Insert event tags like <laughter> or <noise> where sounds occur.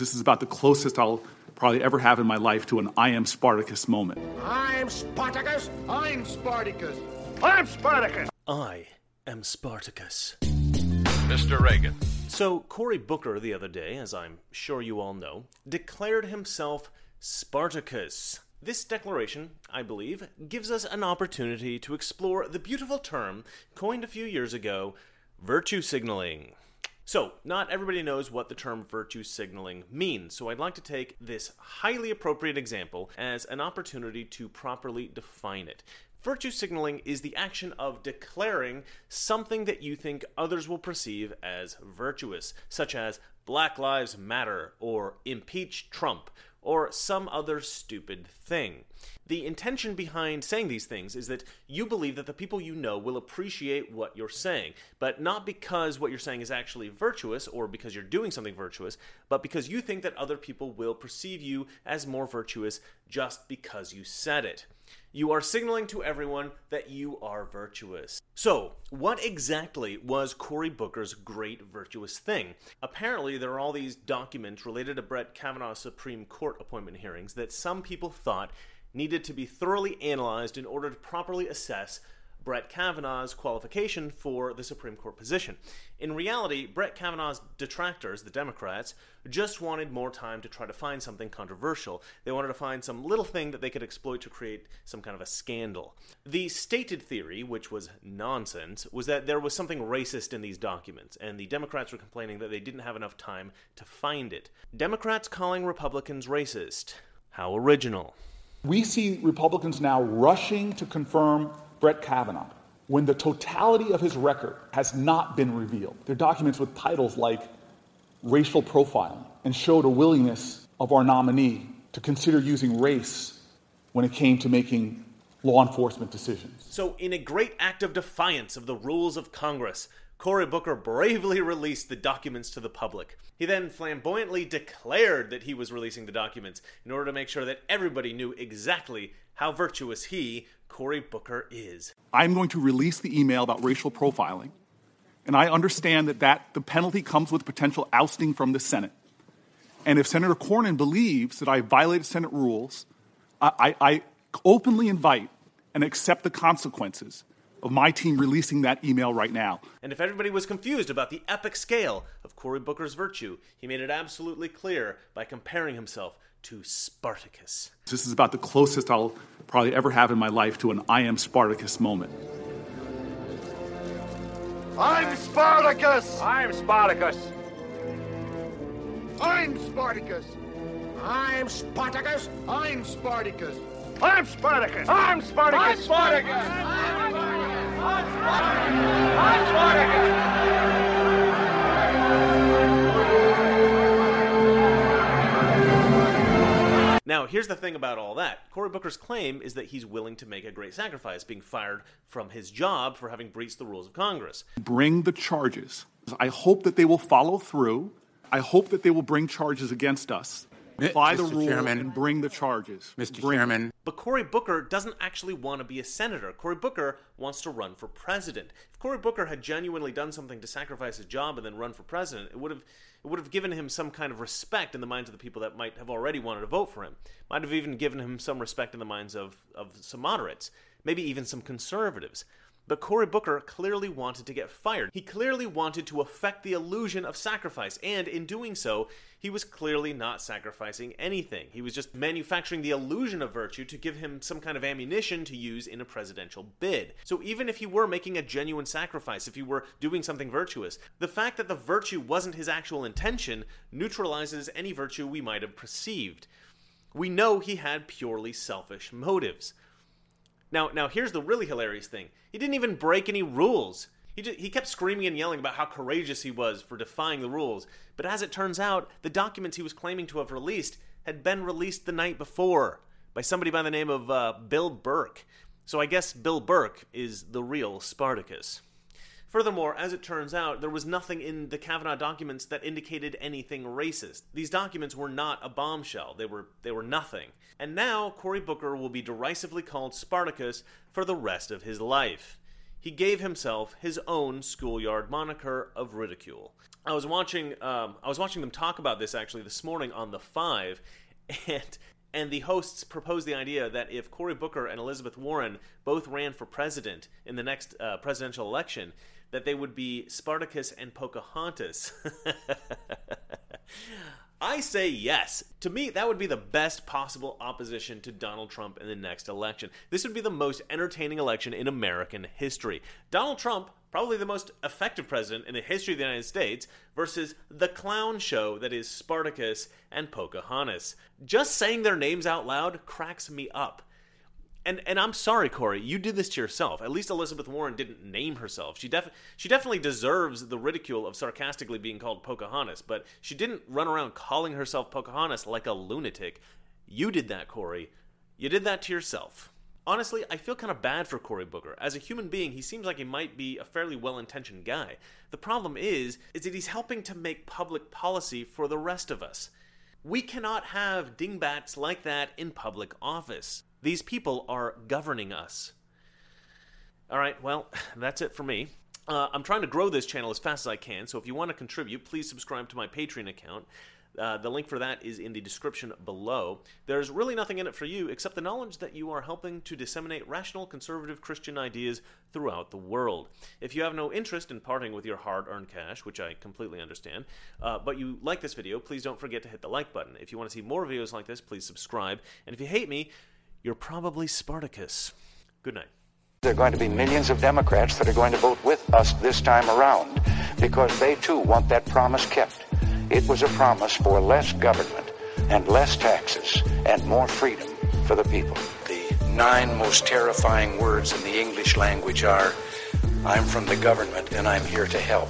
This is about the closest I'll probably ever have in my life to an I am Spartacus moment. I'm Spartacus. I'm Spartacus. I'm Spartacus. I am Spartacus. Mr. Reagan. So, Cory Booker the other day, as I'm sure you all know, declared himself Spartacus. This declaration, I believe, gives us an opportunity to explore the beautiful term coined a few years ago virtue signaling. So, not everybody knows what the term virtue signaling means, so I'd like to take this highly appropriate example as an opportunity to properly define it. Virtue signaling is the action of declaring something that you think others will perceive as virtuous, such as Black Lives Matter or impeach Trump or some other stupid thing. The intention behind saying these things is that you believe that the people you know will appreciate what you're saying, but not because what you're saying is actually virtuous or because you're doing something virtuous, but because you think that other people will perceive you as more virtuous just because you said it. You are signaling to everyone that you are virtuous. So, what exactly was Cory Booker's great virtuous thing? Apparently, there are all these documents related to Brett Kavanaugh's Supreme Court appointment hearings that some people thought needed to be thoroughly analyzed in order to properly assess Brett Kavanaugh's qualification for the Supreme Court position. In reality, Brett Kavanaugh's detractors, the Democrats, just wanted more time to try to find something controversial. They wanted to find some little thing that they could exploit to create some kind of a scandal. The stated theory, which was nonsense, was that there was something racist in these documents, and the Democrats were complaining that they didn't have enough time to find it. Democrats calling Republicans racist. How original. We see Republicans now rushing to confirm Brett Kavanaugh when the totality of his record has not been revealed. They're documents with titles like racial profiling and showed a willingness of our nominee to consider using race when it came to making law enforcement decisions. So, in a great act of defiance of the rules of Congress, Cory Booker bravely released the documents to the public. He then flamboyantly declared that he was releasing the documents in order to make sure that everybody knew exactly how virtuous he, Cory Booker, is. I'm going to release the email about racial profiling, and I understand that, that the penalty comes with potential ousting from the Senate. And if Senator Cornyn believes that I violated Senate rules, I, I, I openly invite and accept the consequences of my team releasing that email right now. And if everybody was confused about the epic scale of Cory Booker's virtue, he made it absolutely clear by comparing himself to Spartacus. This is about the closest I'll probably ever have in my life to an I am Spartacus moment. I'm Spartacus. I'm Spartacus. I'm Spartacus. I'm Spartacus. I'm Spartacus. I'm Spartacus. I'm Spartacus. I'm Spartacus. I'm Spartacus. Now, here's the thing about all that. Cory Booker's claim is that he's willing to make a great sacrifice, being fired from his job for having breached the rules of Congress. Bring the charges. I hope that they will follow through. I hope that they will bring charges against us. Apply the Mr. rules Chairman. and bring the charges. Mr. Bring- Chairman, But Cory Booker doesn't actually want to be a senator. Cory Booker wants to run for president. If Cory Booker had genuinely done something to sacrifice his job and then run for president, it would have it would have given him some kind of respect in the minds of the people that might have already wanted to vote for him. Might have even given him some respect in the minds of, of some moderates, maybe even some conservatives. But Cory Booker clearly wanted to get fired. He clearly wanted to affect the illusion of sacrifice, and in doing so, he was clearly not sacrificing anything. He was just manufacturing the illusion of virtue to give him some kind of ammunition to use in a presidential bid. So even if he were making a genuine sacrifice, if he were doing something virtuous, the fact that the virtue wasn't his actual intention neutralizes any virtue we might have perceived. We know he had purely selfish motives. Now, now here's the really hilarious thing. He didn't even break any rules. He, just, he kept screaming and yelling about how courageous he was for defying the rules. But as it turns out, the documents he was claiming to have released had been released the night before by somebody by the name of uh, Bill Burck. So I guess Bill Burck is the real Spartacus. Furthermore, as it turns out, there was nothing in the Kavanaugh documents that indicated anything racist. These documents were not a bombshell. They were they were nothing. And now Cory Booker will be derisively called Spartacus for the rest of his life. he gave himself his own schoolyard moniker of ridicule. I was watching um, I was watching them talk about this actually this morning on the Five, and and the hosts proposed the idea that if Cory Booker and Elizabeth Warren both ran for president in the next uh, presidential election, that they would be Spartacus and Pocahontas. <laughs> I say yes. To me, that would be the best possible opposition to Donald Trump in the next election. This would be the most entertaining election in American history. Donald Trump, probably the most effective president in the history of the United States, versus the clown show that is Spartacus and Pocahontas. Just saying their names out loud cracks me up. And and I'm sorry, Cory, you did this to yourself. At least Elizabeth Warren didn't name herself. She def- she definitely deserves the ridicule of sarcastically being called Pocahontas, but she didn't run around calling herself Pocahontas like a lunatic. You did that, Cory. You did that to yourself. Honestly, I feel kind of bad for Cory Booker. As a human being, he seems like he might be a fairly well-intentioned guy. The problem is, is that he's helping to make public policy for the rest of us. We cannot have dingbats like that in public office. These people are governing us. All right, well, <laughs> that's it for me. Uh, I'm trying to grow this channel as fast as I can, so if you want to contribute, please subscribe to my Patreon account. Uh, the link for that is in the description below. There's really nothing in it for you except the knowledge that you are helping to disseminate rational conservative Christian ideas throughout the world. If you have no interest in parting with your hard earned cash, which I completely understand, uh, but you like this video, please don't forget to hit the like button. If you want to see more videos like this, please subscribe. And if you hate me, you're probably Spartacus. Good night. There are going to be millions of Democrats that are going to vote with us this time around because they too want that promise kept. It was a promise for less government and less taxes and more freedom for the people. The nine most terrifying words in the English language are I'm from the government and I'm here to help.